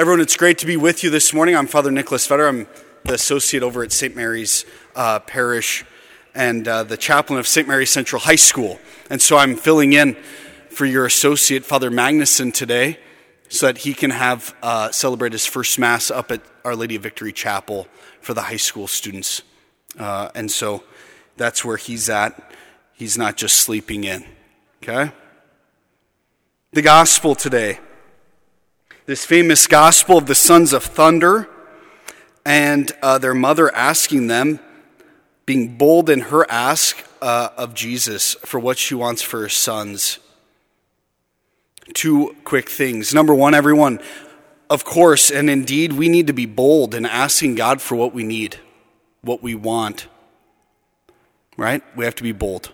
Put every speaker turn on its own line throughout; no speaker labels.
Everyone, it's great to be with you this morning. I'm Father Nicholas Fetter. I'm the associate over at St. Mary's uh, Parish and uh, the chaplain of St. Mary's Central High School. And so I'm filling in for your associate, Father Magnuson, today so that he can have uh, celebrate his first Mass up at Our Lady of Victory Chapel for the high school students. Uh, and so that's where he's at. He's not just sleeping in. Okay? The gospel today this famous gospel of the sons of thunder and uh, their mother asking them, being bold in her ask uh, of Jesus for what she wants for her sons. Two quick things. Number one, everyone, of course, and indeed, we need to be bold in asking God for what we need, what we want. Right? We have to be bold.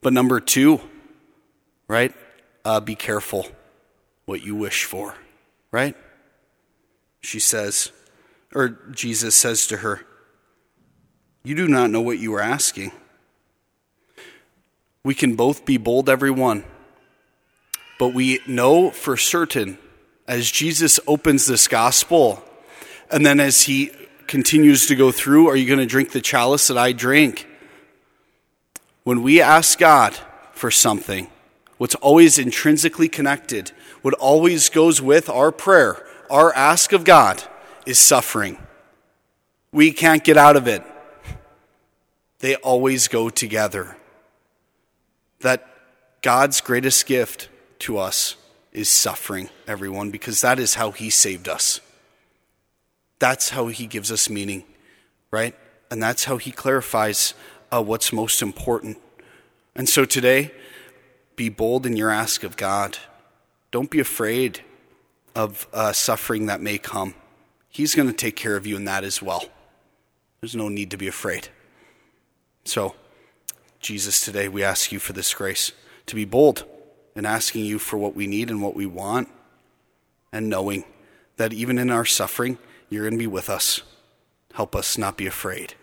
But number two, right? Uh, be careful what you wish for right? She says, or Jesus says to her, You do not know what you are asking. We can both be bold, everyone, but we know for certain as Jesus opens this gospel, and then as he continues to go through, Are you going to drink the chalice that I drink? When we ask God for something, what's always intrinsically connected, what always goes with our prayer, our ask of God, is suffering. We can't get out of it. They always go together. That God's greatest gift to us is suffering, everyone, because that is how He saved us. That's how He gives us meaning, right? And that's how He clarifies uh, what's most important. And so today, be bold in your ask of God. Don't be afraid of uh, suffering that may come. He's going to take care of you in that as well. There's no need to be afraid. So, Jesus, today we ask you for this grace to be bold in asking you for what we need and what we want, and knowing that even in our suffering, you're going to be with us. Help us not be afraid.